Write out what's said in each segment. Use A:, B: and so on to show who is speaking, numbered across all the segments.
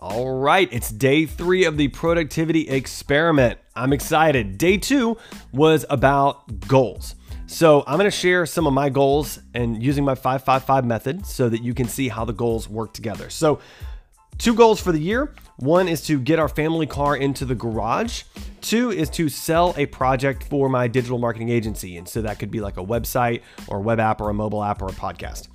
A: All right, it's day three of the productivity experiment. I'm excited. Day two was about goals. So I'm to share some of my goals and using my 555 method so that you can see how the goals work together. So, two goals for the year. One is to get our family car into the garage. Two is to sell a project for my digital marketing agency. And so that could be like a website or a web app or a mobile app or a podcast.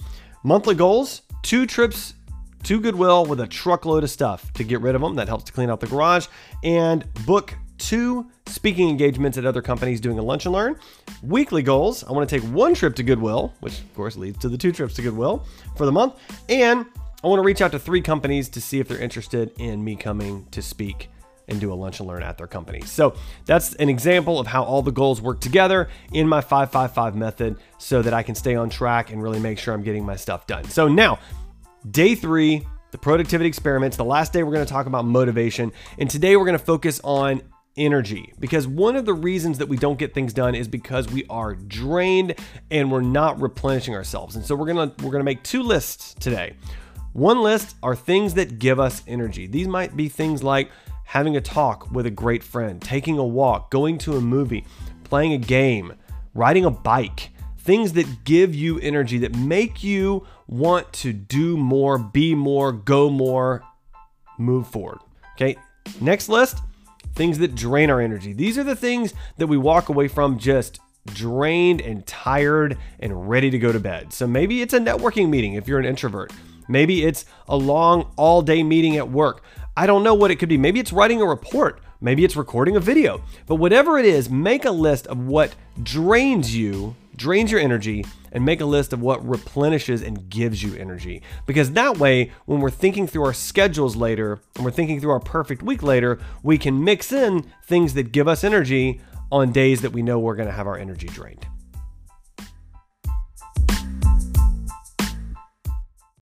A: Monthly goals, two trips to Goodwill with a truckload of stuff to get rid of them. That helps to clean out the garage and book two speaking engagements at other companies doing a lunch and learn. Weekly goals I want to take one trip to Goodwill, which of course leads to the two trips to Goodwill for the month. And I want to reach out to three companies to see if they're interested in me coming to speak and do a lunch and learn at their company. So that's an example of how all the goals work together in my 555 method so that I can stay on track and really make sure I'm getting my stuff done. So now, Day three, the productivity experiments. The last day, we're going to talk about motivation. And today, we're going to focus on energy because one of the reasons that we don't get things done is because we are drained and we're not replenishing ourselves. And so we're going to we're going to make two lists today. One list are things that give us energy. These might be things like having a talk with a great friend, taking a walk, going to a movie, playing a game, riding a bike, things that give you energy, that make you want to do more, be more, go more, move forward. Okay, next list things that drain our energy. These are the things that we walk away from just drained and tired and ready to go to bed. So maybe it's a networking meeting if you're an introvert. Maybe it's a long all day meeting at work. I don't know what it could be. Maybe it's writing a report. Maybe it's recording a video. But whatever it is, make a list of what drains you drains your energy, and make a list of what replenishes and gives you energy. Because that way, when we're thinking through our schedules later and we're thinking through our perfect week later, we can mix in things that give us energy on days that we know we're going to have our energy drained.